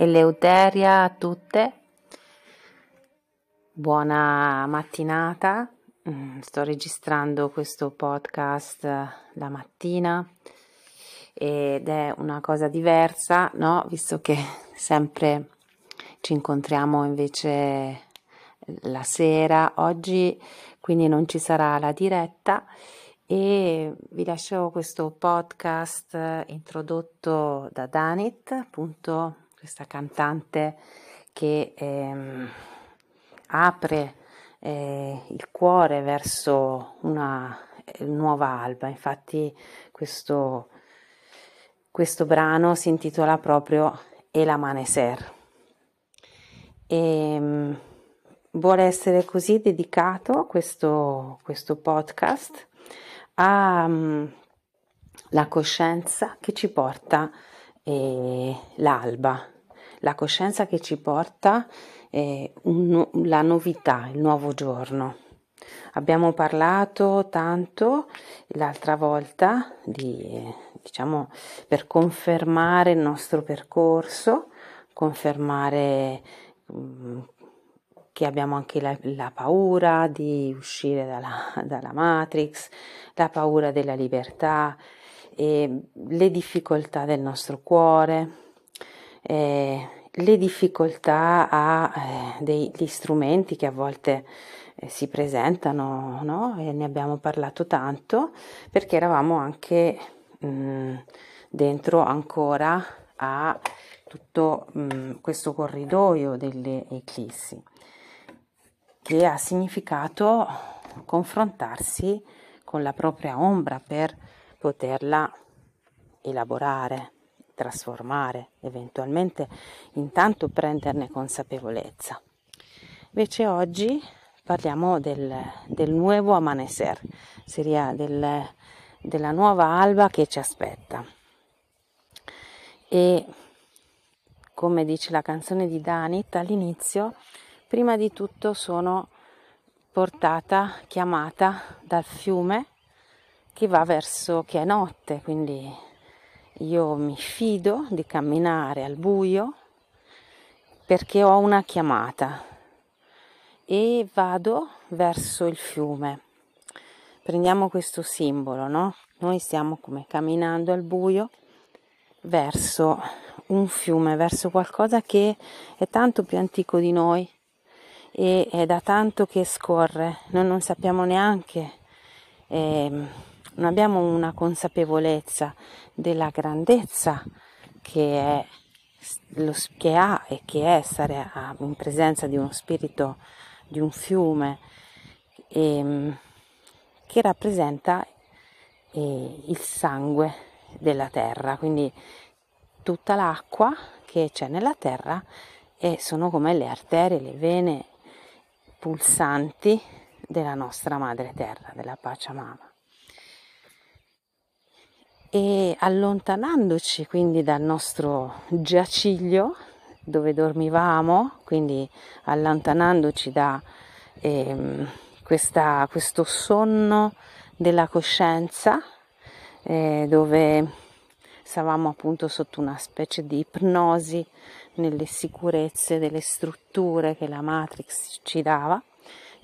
Eleuteria a tutte, buona mattinata. Mm, sto registrando questo podcast la mattina ed è una cosa diversa, no? Visto che sempre ci incontriamo invece la sera, oggi quindi non ci sarà la diretta e vi lascio questo podcast introdotto da Danit, appunto questa cantante che ehm, apre eh, il cuore verso una eh, nuova alba. Infatti questo, questo brano si intitola proprio El Amanecer. E, ehm, vuole essere così dedicato questo, questo podcast alla um, coscienza che ci porta eh, l'alba, la coscienza che ci porta eh, un, la novità, il nuovo giorno. Abbiamo parlato tanto l'altra volta di, diciamo, per confermare il nostro percorso, confermare che abbiamo anche la, la, paura di uscire dalla, dalla Matrix, la paura della libertà, eh, le difficoltà del nostro cuore, eh, le difficoltà a eh, degli strumenti che a volte eh, si presentano, no? E ne abbiamo parlato tanto perché eravamo anche mh, mm, dentro ancora a tutto mh, mm, questo corridoio delle eclissi che ha significato confrontarsi con la propria ombra per poterla elaborare, trasformare, eventualmente intanto prenderne consapevolezza. Invece oggi parliamo del, del nuovo amanecer, seria del, della nuova alba che ci aspetta. E come dice la canzone di Danit all'inizio, prima di tutto sono portata, chiamata dal fiume che va verso, che è notte, quindi io mi fido di camminare al buio perché ho una chiamata e vado verso il fiume. Prendiamo questo simbolo, no? Noi stiamo come camminando al buio verso un fiume, verso qualcosa che è tanto più antico di noi e è da tanto che scorre, noi non sappiamo neanche eh, non abbiamo una consapevolezza della grandezza che, è, lo, che ha e che è stare a, in presenza di uno spirito, di un fiume e, ehm, che rappresenta eh, il sangue della terra, quindi tutta l'acqua che c'è nella terra e sono come le arterie, le vene pulsanti della nostra madre terra, della Pachamama e allontanandoci quindi dal nostro giaciglio dove dormivamo, quindi allontanandoci da eh, questa, questo sonno della coscienza eh, dove stavamo appunto sotto una specie di ipnosi nelle sicurezze delle strutture che la Matrix ci dava,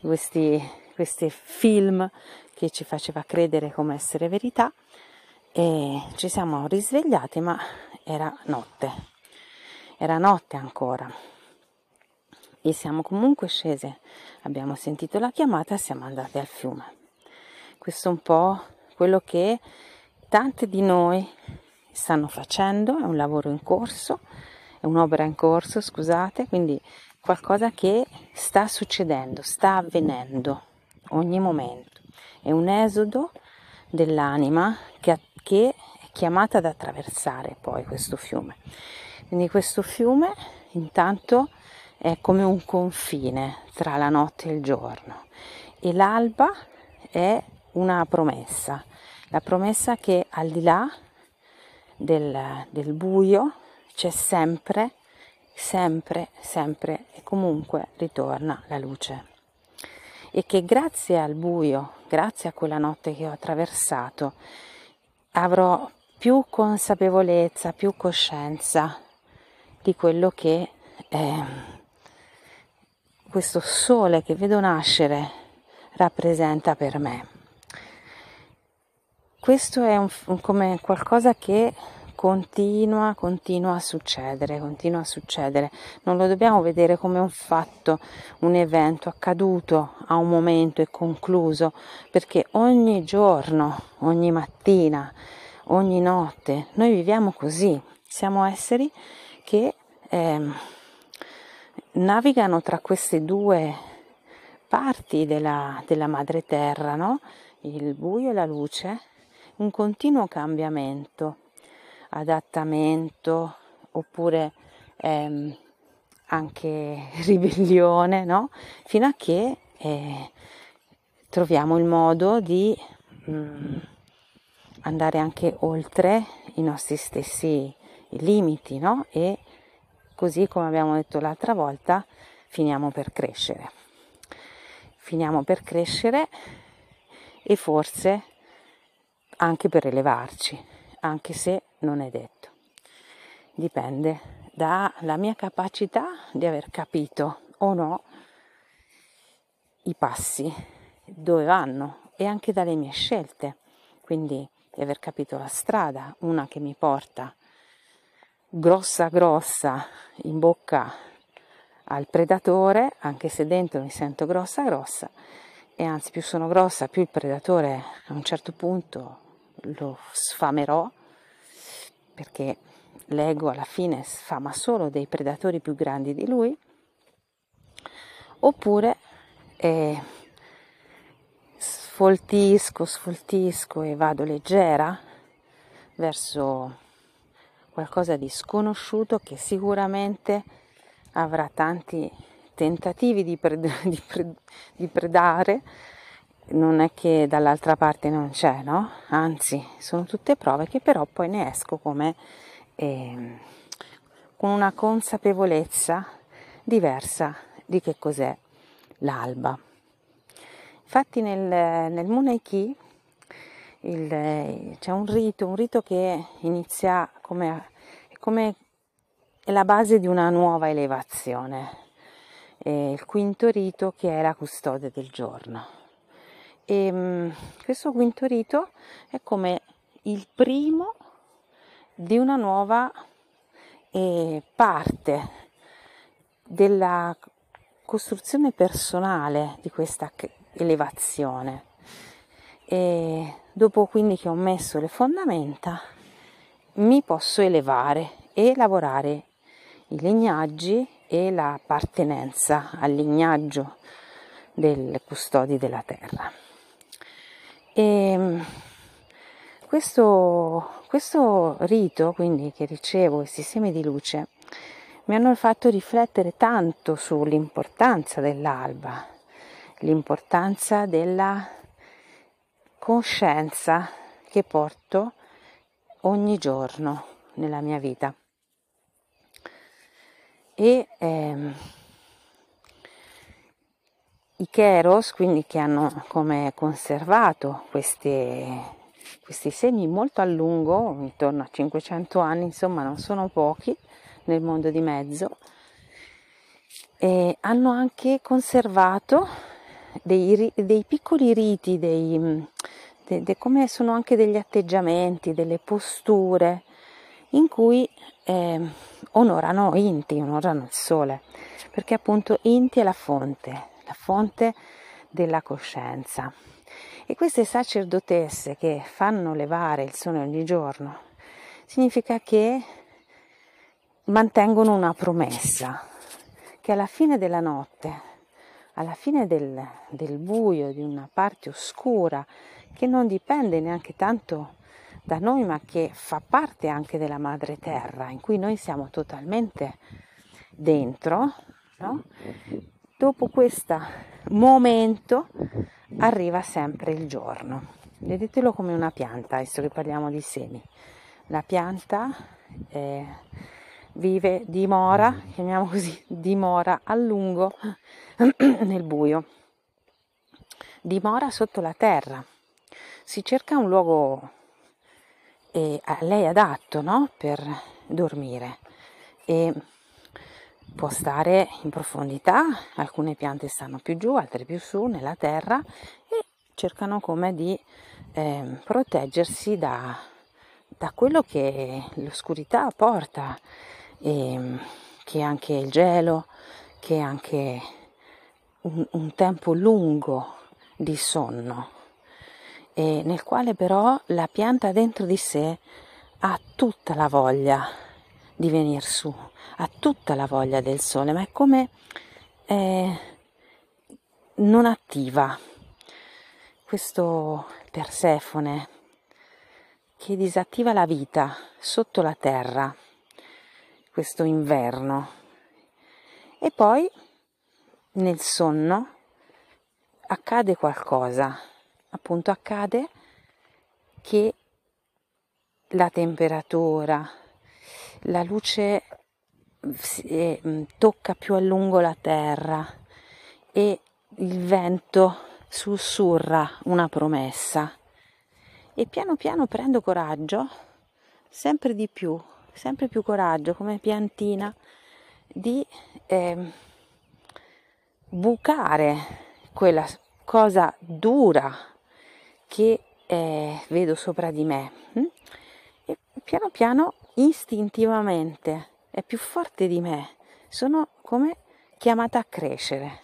questi, questi film che ci faceva credere come essere verità e ci siamo risvegliati ma era notte, era notte ancora. E siamo comunque scese, abbiamo sentito la chiamata e siamo andati al fiume. Questo è un po' quello che tante di noi stanno facendo, è un lavoro in corso, è un'opera in corso, scusate, quindi qualcosa che sta succedendo, sta avvenendo ogni momento. È un esodo dell'anima che che è chiamata ad attraversare poi questo fiume. Quindi questo fiume intanto è come un confine tra la notte e il giorno e l'alba è una promessa, la promessa che al di là del, del buio c'è sempre, sempre, sempre e comunque ritorna la luce e che grazie al buio, grazie a quella notte che ho attraversato, avrò più consapevolezza, più coscienza di quello che eh, questo sole che vedo nascere rappresenta per me. Questo è un, come qualcosa che continua, continua a succedere, continua a succedere. Non lo dobbiamo vedere come un fatto, un evento accaduto a un momento e concluso, perché ogni giorno, ogni mattina, ogni notte noi viviamo così. Siamo esseri che eh, navigano tra queste due parti della, della madre terra, no? il buio e la luce, un continuo cambiamento adattamento oppure ehm, anche ribellione, no? Fino a che eh, troviamo il modo di mh, mm, andare anche oltre i nostri stessi limiti, no? E così come abbiamo detto l'altra volta, finiamo per crescere. Finiamo per crescere e forse anche per elevarci, anche se non è detto. Dipende dalla mia capacità di aver capito o no i passi, dove vanno e anche dalle mie scelte. Quindi di aver capito la strada, una che mi porta grossa grossa in bocca al predatore, anche se dentro mi sento grossa grossa, e anzi più sono grossa, più il predatore a un certo punto lo sfamerò perché l'ego alla fine sfama solo dei predatori più grandi di lui, oppure eh, sfoltisco, sfoltisco e vado leggera verso qualcosa di sconosciuto che sicuramente avrà tanti tentativi di, pred- di, pred- di predare non è che dall'altra parte non c'è, no? Anzi, sono tutte prove che però poi ne esco come eh, con una consapevolezza diversa di che cos'è l'alba. Infatti nel, nel Muneiki il, c'è un rito, un rito che inizia come, come la base di una nuova elevazione, è il quinto rito che è la custode del giorno. E um, questo quinto rito è come il primo di una nuova eh, parte della costruzione personale di questa elevazione. E dopo quindi che ho messo le fondamenta, mi posso elevare e lavorare i lignaggi e l'appartenenza al lignaggio dei custodi della terra. E ehm, questo, questo rito, quindi, che ricevo, questi semi di luce, mi hanno fatto riflettere tanto sull'importanza dell'alba, l'importanza della coscienza che porto ogni giorno nella mia vita. E ehm, i Keros, quindi che hanno come conservato queste, questi segni molto a lungo, intorno a 500 anni, insomma non sono pochi nel mondo di mezzo, e hanno anche conservato dei, dei piccoli riti, dei, de, de, come sono anche degli atteggiamenti, delle posture in cui eh, onorano Inti, onorano il sole, perché appunto Inti è la fonte, la fonte della coscienza. E queste sacerdotesse che fanno levare il sole ogni giorno, significa che mantengono una promessa, che alla fine della notte, alla fine del, del buio, di una parte oscura, che non dipende neanche tanto da noi, ma che fa parte anche della madre terra, in cui noi siamo totalmente dentro, no? Dopo questo momento arriva sempre il giorno. Vedetelo come una pianta, visto che parliamo di semi. La pianta eh, vive, dimora, chiamiamo così, dimora a lungo nel buio, dimora sotto la terra. Si cerca un luogo eh, a lei adatto no? per dormire. E può stare in profondità, alcune piante stanno più giù, altre più su nella terra e cercano come di eh, proteggersi da, da, quello che l'oscurità porta, e, che anche il gelo, che anche un, un tempo lungo di sonno, nel quale però la pianta dentro di sé ha tutta la voglia di venire su, ha tutta la voglia del sole, ma è come eh, non attiva questo Persefone che disattiva la vita sotto la terra, questo inverno. E poi nel sonno accade qualcosa, appunto accade che la temperatura, la luce eh, tocca più a lungo la terra e il vento sussurra una promessa e piano piano prendo coraggio, sempre di più, sempre più coraggio come piantina di eh, bucare quella cosa dura che eh, vedo sopra di me. Hm? E piano piano, istintivamente, è più forte di me. Sono come chiamata a crescere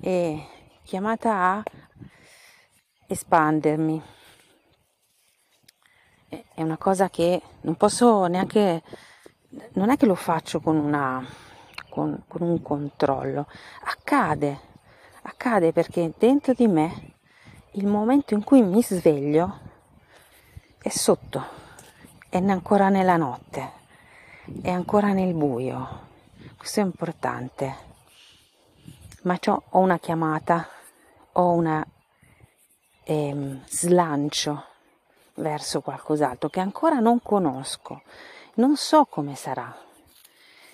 e chiamata a espandermi. È una cosa che non posso neanche, non è che lo faccio con, una, con, con un controllo, accade, accade perché dentro di me il momento in cui mi sveglio è sotto, è ancora nella notte è ancora nel buio. Questo è importante. Ma ho una chiamata, ho una ehm, slancio verso qualcos'altro che ancora non conosco, non so come sarà,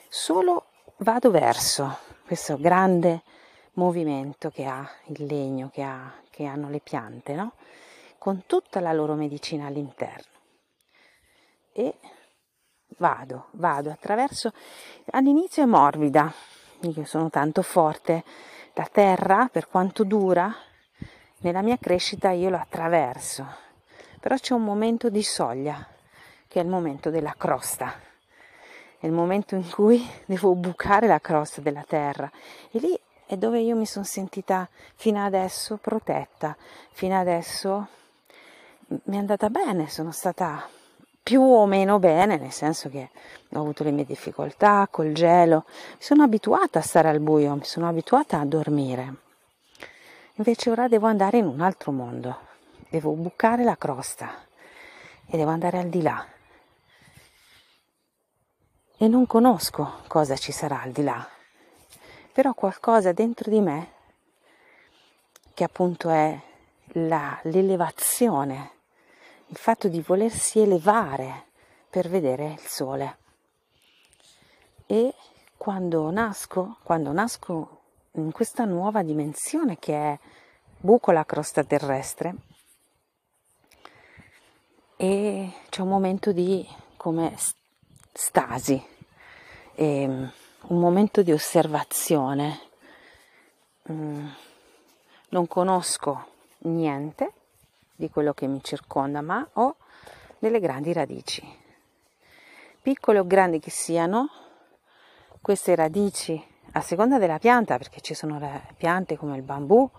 solo vado verso questo grande movimento che ha il legno, che, ha, che hanno le piante, no? con tutta la loro medicina all'interno. E vado, vado attraverso. All'inizio è morbida, io sono tanto forte. La terra, per quanto dura, nella mia crescita io la attraverso. Però c'è un momento di soglia, che è il momento della crosta. È il momento in cui devo bucare la crosta della terra. E lì è dove io mi sono sentita fino adesso protetta, fino adesso mi è andata bene, sono stata più o meno bene, nel senso che ho avuto le mie difficoltà col gelo, mi sono abituata a stare al buio, mi sono abituata a dormire. Invece ora devo andare in un altro mondo, devo bucare la crosta e devo andare al di là. E non conosco cosa ci sarà al di là, però qualcosa dentro di me che appunto è la, l'elevazione il fatto di volersi elevare per vedere il sole. E quando nasco, quando nasco in questa nuova dimensione che è buco la crosta terrestre, e c'è un momento di come stasi, un momento di osservazione. Mm, non conosco niente, di quello che mi circonda, ma ho delle grandi radici. Piccole o grandi che siano, queste radici, a seconda della pianta, perché ci sono piante come il bambù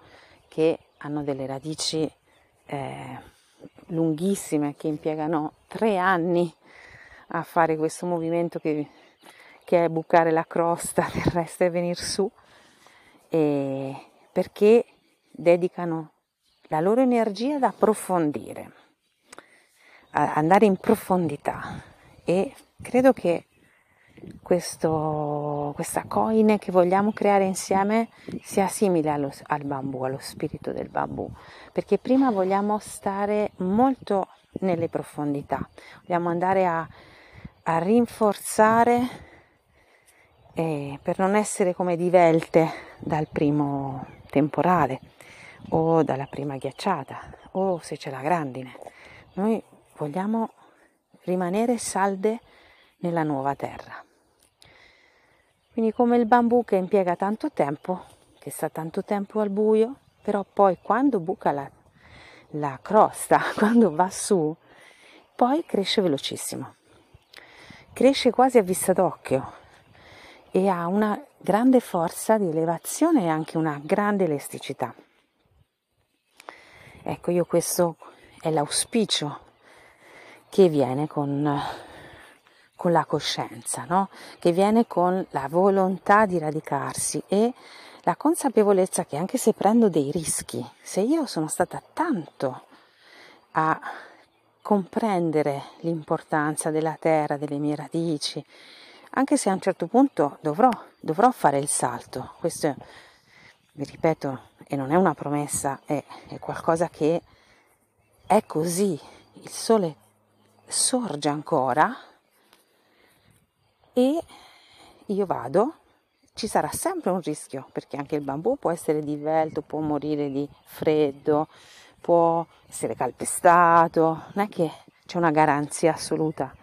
che hanno delle radici eh, lunghissime che impiegano tre anni a fare questo movimento che, che è bucare la crosta terrestre e venire su, e perché dedicano la loro energia ad approfondire, andare in profondità. E credo che questo, questa coine che vogliamo creare insieme sia simile allo, al bambù, allo spirito del bambù, perché prima vogliamo stare molto nelle profondità, vogliamo andare a, a rinforzare eh, per non essere come divelte dal primo temporale o dalla prima ghiacciata o se c'è la grandine. Noi vogliamo rimanere salde nella nuova terra. Quindi come il bambù che impiega tanto tempo, che sta tanto tempo al buio, però poi quando buca la, la crosta, quando va su, poi cresce velocissimo. Cresce quasi a vista d'occhio e ha una grande forza di elevazione e anche una grande elasticità. Ecco, io questo è l'auspicio che viene con, con la coscienza, no? che viene con la volontà di radicarsi e la consapevolezza che anche se prendo dei rischi, se io sono stata tanto a comprendere l'importanza della terra, delle mie radici, anche se a un certo punto dovrò, dovrò fare il salto. Questo, vi ripeto, e non è una promessa, è, è qualcosa che è così. Il sole sorge ancora e io vado, ci sarà sempre un rischio perché anche il bambù può essere divelto, può morire di freddo, può essere calpestato, non è che c'è una garanzia assoluta,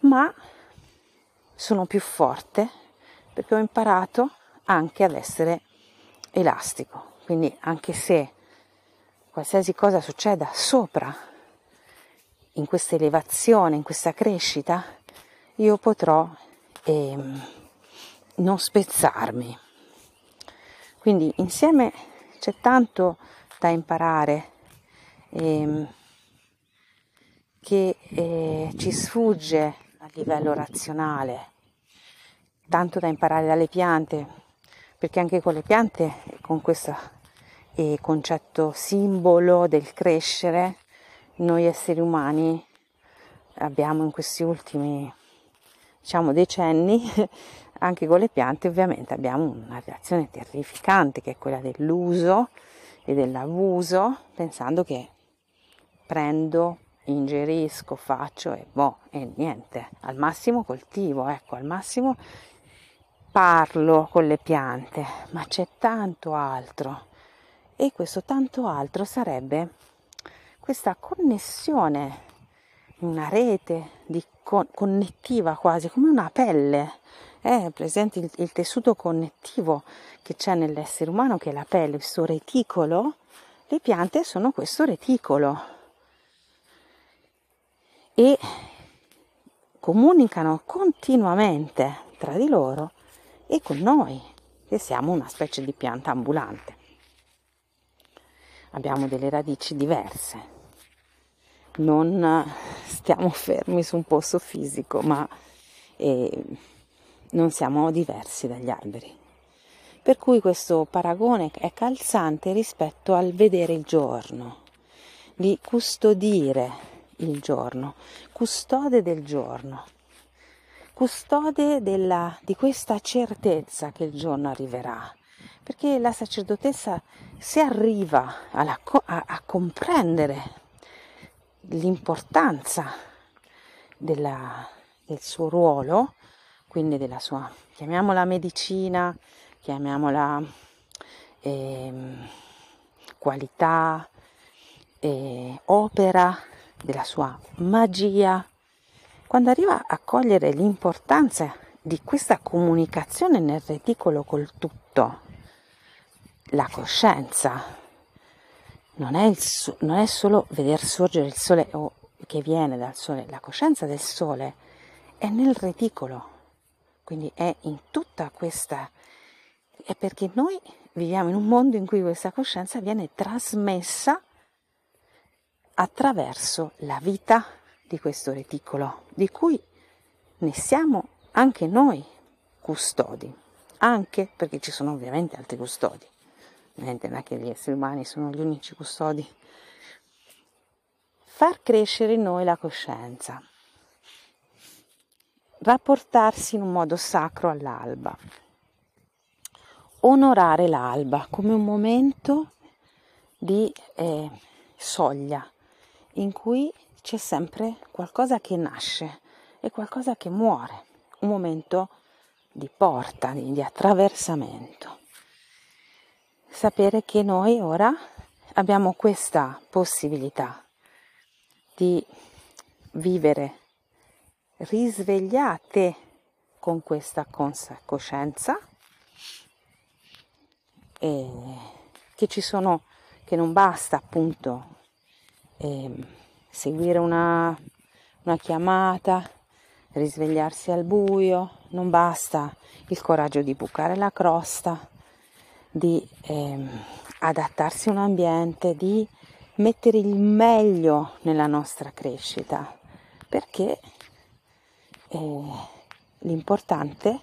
ma sono più forte perché ho imparato anche ad essere elastico. Quindi anche se qualsiasi cosa succeda sopra, in questa elevazione, in questa crescita, io potrò ehm, non spezzarmi. Quindi insieme c'è tanto da imparare ehm, che eh, ci sfugge a livello razionale, tanto da imparare dalle piante, perché anche con le piante, con questo eh, concetto simbolo del crescere, noi esseri umani abbiamo in questi ultimi diciamo decenni anche con le piante ovviamente abbiamo una reazione terrificante che è quella dell'uso e dell'abuso pensando che prendo ingerisco, faccio e boh, e niente, al massimo coltivo, ecco, al massimo parlo con le piante, ma c'è tanto altro. E questo tanto altro sarebbe questa connessione, una rete con- connettiva quasi, come una pelle, è presente il, il tessuto connettivo che c'è nell'essere umano che è la pelle, questo reticolo, le piante sono questo reticolo. E comunicano continuamente tra di loro e con noi, che siamo una specie di pianta ambulante. Abbiamo delle radici diverse, non stiamo fermi su un posto fisico, ma eh, non siamo diversi dagli alberi. Per cui questo paragone è calzante rispetto al vedere il giorno, di custodire il giorno, custode del giorno, custode della, di questa certezza che il giorno arriverà. Perché la sacerdotessa, se arriva alla, a, a, comprendere l'importanza della, del suo ruolo, quindi della sua, chiamiamola medicina, chiamiamola eh, qualità, eh, opera della sua magia, quando arriva a cogliere l'importanza di questa comunicazione nel reticolo col tutto, la coscienza non è, il, non è solo vedere sorgere il sole o che viene dal sole, la coscienza del sole è nel reticolo, quindi è in tutta questa, è perché noi viviamo in un mondo in cui questa coscienza viene trasmessa attraverso la vita di questo reticolo, di cui ne siamo anche noi custodi, anche perché ci sono ovviamente altri custodi, ovviamente non è che gli esseri umani sono gli unici custodi. Far crescere in noi la coscienza, rapportarsi in un modo sacro all'alba, onorare l'alba come un momento di eh, soglia, in cui c'è sempre qualcosa che nasce e qualcosa che muore, un momento di porta, di, di attraversamento. Sapere che noi ora abbiamo questa possibilità di vivere risvegliate con questa coscienza e che ci sono che non basta appunto eh, seguire una, una chiamata risvegliarsi al buio. Non basta il coraggio di bucare la crosta di eh, adattarsi a un ambiente di mettere il meglio nella nostra crescita. Perché eh, l'importante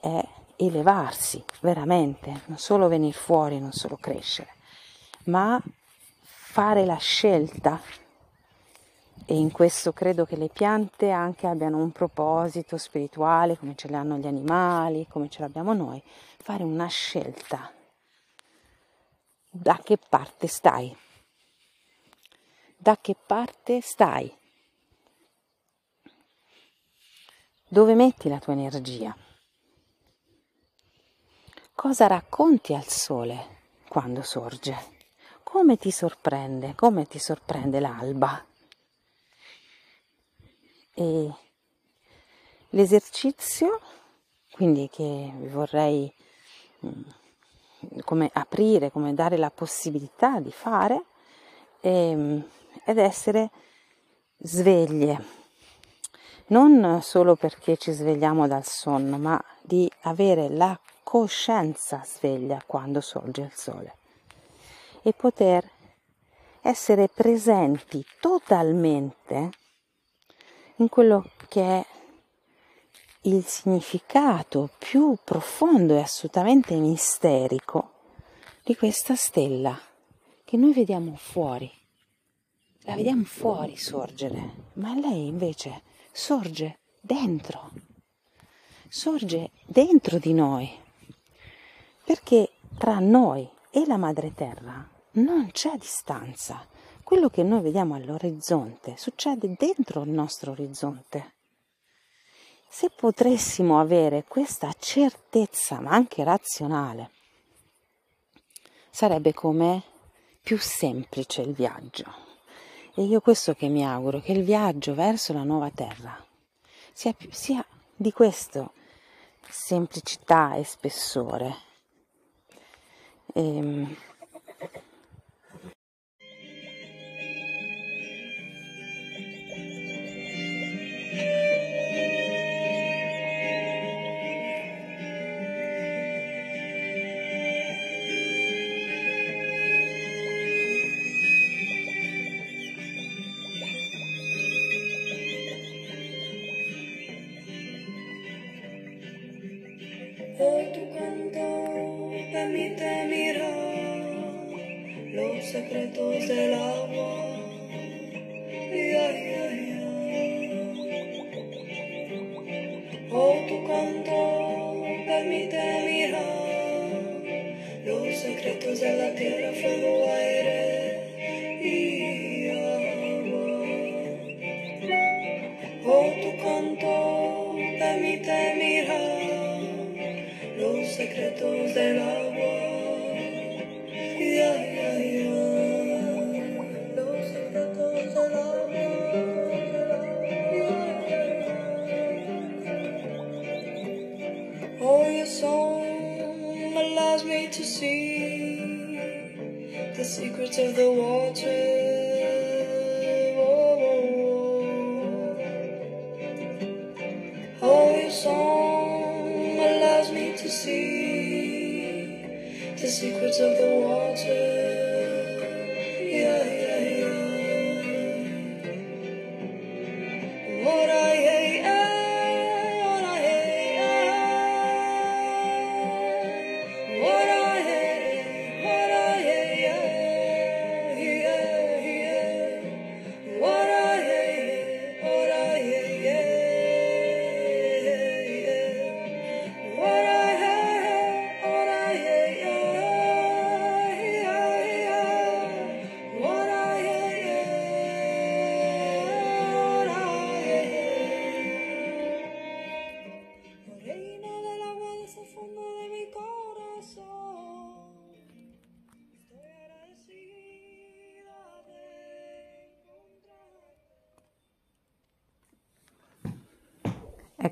è elevarsi veramente, non solo venire fuori, non solo crescere, ma fare la scelta. E in questo credo che le piante anche abbiano un proposito spirituale, come ce l'hanno gli animali, come ce l'abbiamo noi, fare una scelta. Da che parte stai? Da che parte stai? Dove metti la tua energia? Cosa racconti al sole quando sorge? Come ti sorprende? Come ti sorprende l'alba? E l'esercizio, quindi che vi vorrei mm, come aprire, come dare la possibilità di fare, ed essere sveglie, non solo perché ci svegliamo dal sonno, ma di avere la coscienza sveglia quando sorge il sole e poter essere presenti totalmente in quello che è il significato più profondo e assolutamente misterico di questa stella che noi vediamo fuori. La vediamo fuori sorgere, ma lei invece sorge dentro, sorge dentro di noi, perché tra noi e la madre terra non c'è distanza. Quello che noi vediamo all'orizzonte succede dentro il nostro orizzonte. Se potessimo avere questa certezza, ma anche razionale, sarebbe come più semplice il viaggio. E io questo che mi auguro, che il viaggio verso la nuova terra sia, sia di questo semplicità e spessore. Ehm, echoes are like piano from the white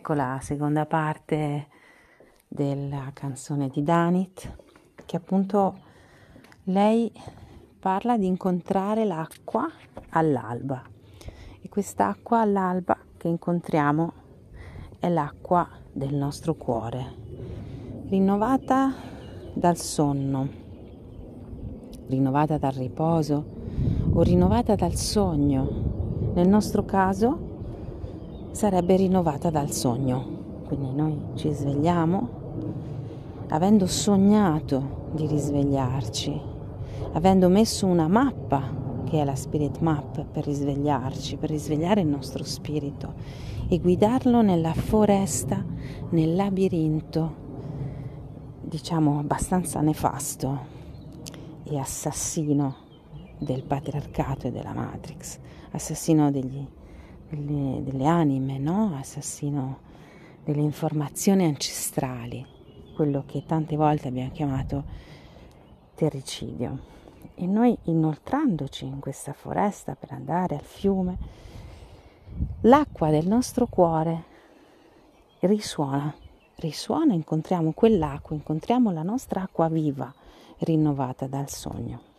ecco la seconda parte della canzone di Danit, che appunto lei parla di incontrare l'acqua all'alba. E quest'acqua all'alba che incontriamo è l'acqua del nostro cuore, rinnovata dal sonno, rinnovata dal riposo o rinnovata dal sogno. Nel nostro caso sarebbe rinnovata dal sogno. Quindi noi ci svegliamo avendo sognato di risvegliarci, avendo messo una mappa che è la Spirit Map per risvegliarci, per risvegliare il nostro spirito e guidarlo nella foresta, nel labirinto, diciamo abbastanza nefasto e assassino del patriarcato e della Matrix, assassino degli, delle, delle anime, no? assassino delle informazioni ancestrali, quello che tante volte abbiamo chiamato terricidio. E noi inoltrandoci in questa foresta per andare al fiume, l'acqua del nostro cuore risuona, risuona, incontriamo quell'acqua, incontriamo la nostra acqua viva rinnovata dal sogno.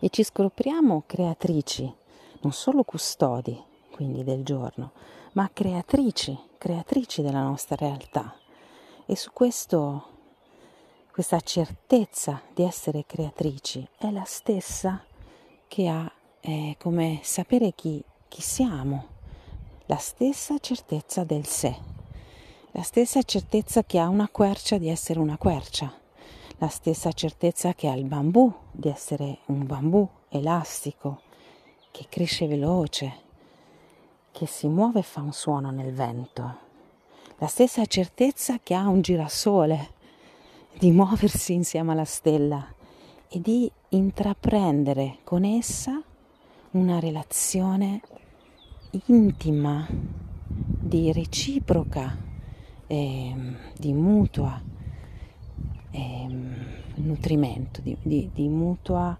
E ci scopriamo creatrici, non solo custodi, quindi del giorno, ma creatrici, creatrici della nostra realtà. E su questo, questa certezza di essere creatrici è la stessa che ha eh, come sapere chi, chi siamo, la stessa certezza del sé, la stessa certezza che ha una quercia di essere una quercia, la stessa certezza che ha il bambù di essere un bambù elastico, che cresce veloce, che si muove e fa un suono nel vento. La stessa certezza che ha un girasole di muoversi insieme alla stella e di intraprendere con essa una relazione intima, di reciproca, eh, di mutua eh, nutrimento, di, di, di mutua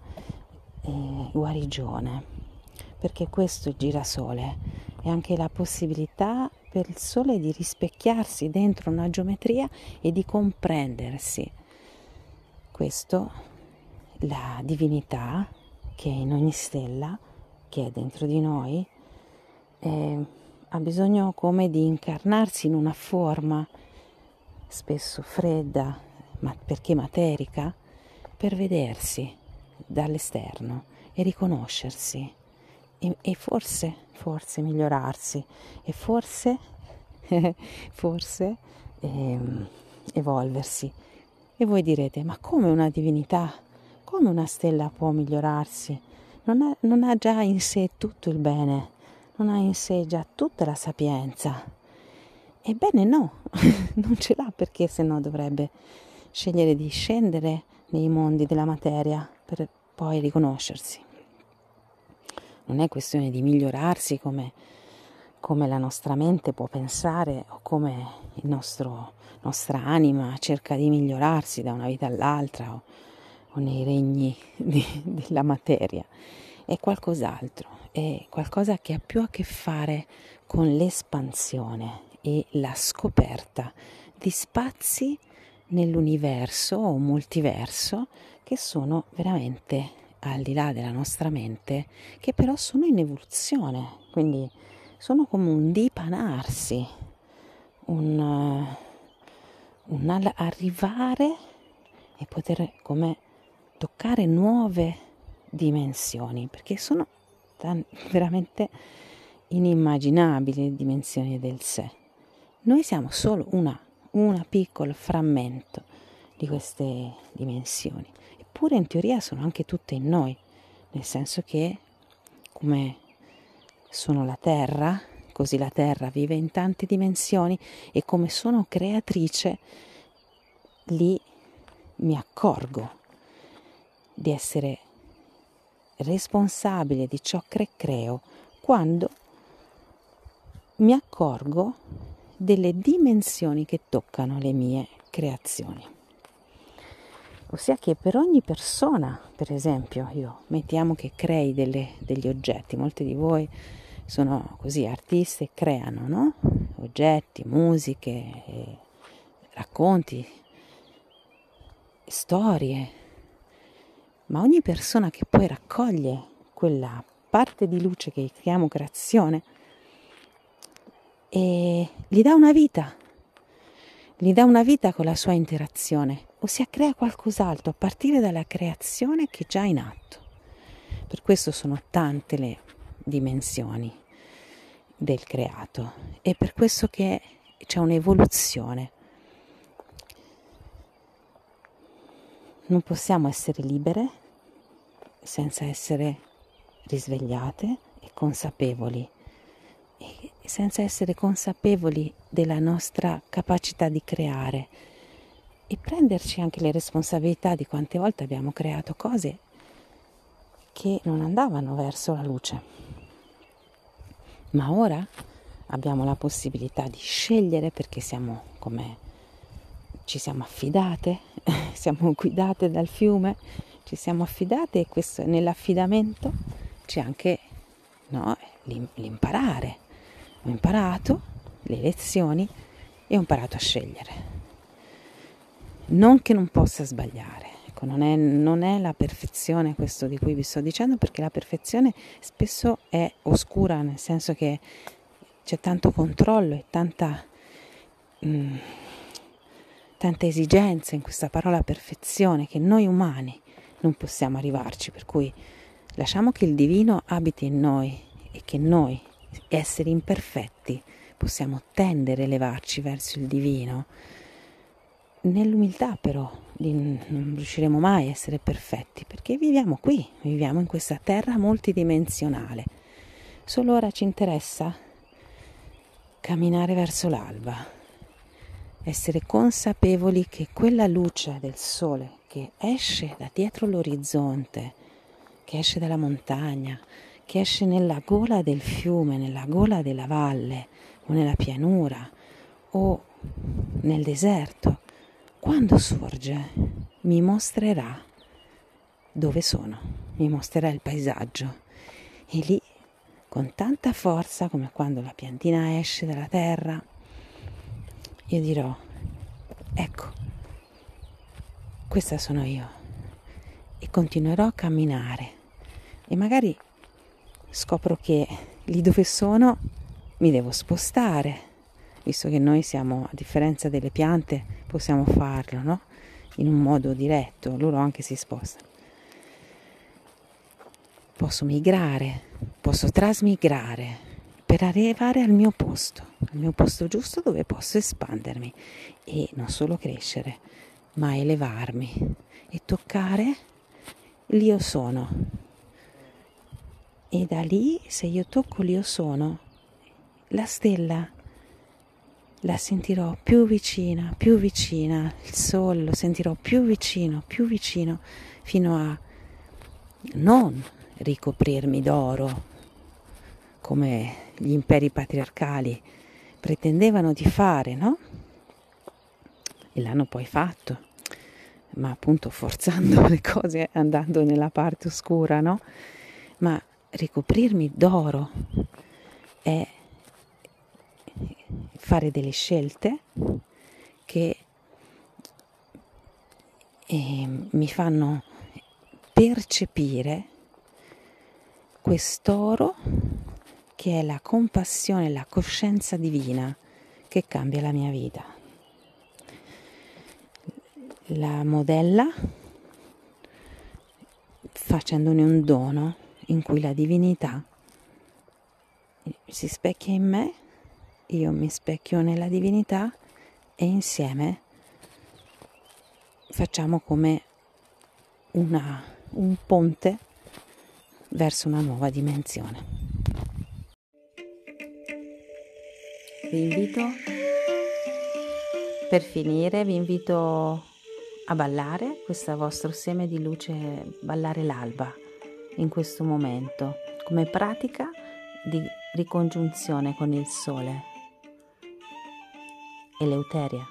eh, guarigione, perché questo il girasole è anche la possibilità per il sole di rispecchiarsi dentro una geometria e di comprendersi. Questo, la divinità che è in ogni stella, che è dentro di noi, eh, ha bisogno come di incarnarsi in una forma spesso fredda, ma perché materica, per vedersi dall'esterno e riconoscersi e, e forse, forse migliorarsi e forse, forse ehm, evolversi. E voi direte, ma come una divinità, come una stella può migliorarsi? Non ha, non ha già in sé tutto il bene, non ha in sé già tutta la sapienza. Ebbene no, non ce l'ha perché se no dovrebbe scegliere di scendere nei mondi della materia per poi riconoscersi non è questione di migliorarsi come, come la nostra mente può pensare o come la nostra anima cerca di migliorarsi da una vita all'altra o, o nei regni di, della materia. È qualcos'altro, è qualcosa che ha più a che fare con l'espansione e la scoperta di spazi nell'universo o multiverso che sono veramente al di là della nostra mente, che però sono in evoluzione, quindi sono come un dipanarsi, un, un arrivare e poter come toccare nuove dimensioni, perché sono veramente inimmaginabili le dimensioni del sé. Noi siamo solo una, una piccolo frammento di queste dimensioni eppure in teoria sono anche tutte in noi, nel senso che come sono la Terra, così la Terra vive in tante dimensioni e come sono creatrice, lì mi accorgo di essere responsabile di ciò che creo quando mi accorgo delle dimensioni che toccano le mie creazioni. Ossia che per ogni persona, per esempio, io mettiamo che crei delle, degli oggetti, molti di voi sono così artiste e creano, no? Oggetti, musiche, racconti, storie. Ma ogni persona che poi raccoglie quella parte di luce che chiamo creazione e gli dà una vita, gli dà una vita con la sua interazione, ossia crea qualcos'altro a partire dalla creazione che è già in atto. Per questo sono tante le dimensioni del creato e per questo che c'è un'evoluzione. Non possiamo essere libere senza essere risvegliate e consapevoli e senza essere consapevoli della nostra capacità di creare e prenderci anche le responsabilità di quante volte abbiamo creato cose che non andavano verso la luce. Ma ora abbiamo la possibilità di scegliere perché siamo come ci siamo affidate, siamo guidate dal fiume, ci siamo affidate e questo, nell'affidamento c'è anche no, l'imparare. Ho imparato le lezioni e ho imparato a scegliere. Non che non possa sbagliare, ecco, non è, non è la perfezione questo di cui vi sto dicendo, perché la perfezione spesso è oscura, nel senso che c'è tanto controllo e tanta, mh, mm, tanta esigenza in questa parola perfezione che noi umani non possiamo arrivarci, per cui lasciamo che il divino abiti in noi e che noi, esseri imperfetti, possiamo tendere a elevarci verso il divino. Nell'umiltà però non riusciremo mai a essere perfetti perché viviamo qui, viviamo in questa terra multidimensionale. Solo ora ci interessa camminare verso l'alba, essere consapevoli che quella luce del sole che esce da dietro l'orizzonte, che esce dalla montagna, che esce nella gola del fiume, nella gola della valle o nella pianura o nel deserto, quando sorge mi mostrerà dove sono, mi mostrerà il paesaggio. E lì con tanta forza come quando la piantina esce dalla terra, io dirò, ecco, questa sono io. E continuerò a camminare. E magari scopro che lì dove sono mi devo spostare, visto che noi siamo, a differenza delle piante, possiamo farlo, no? In un modo diretto, loro anche si spostano. Posso migrare, posso trasmigrare per arrivare al mio posto, al mio posto giusto dove posso espandermi e non solo crescere, ma elevarmi e toccare l'io sono. E da lì, se io tocco l'io sono, la stella la sentirò più vicina, più vicina, il sole lo sentirò più vicino, più vicino, fino a non ricoprirmi d'oro come gli imperi patriarcali pretendevano di fare, no? e l'hanno poi fatto, ma appunto forzando le cose, andando nella parte oscura, no? Ma ricoprirmi d'oro è fare delle scelte che eh, mi fanno percepire quest'oro che è la compassione, la coscienza divina che cambia la mia vita. La modella facendone un dono in cui la divinità si specchia in me, io mi specchio nella divinità e insieme facciamo come una, un ponte verso una nuova dimensione. Vi invito, per finire, vi invito a ballare questo vostro seme di luce, ballare l'alba in questo momento come pratica di ricongiunzione con il sole. Eleuteria.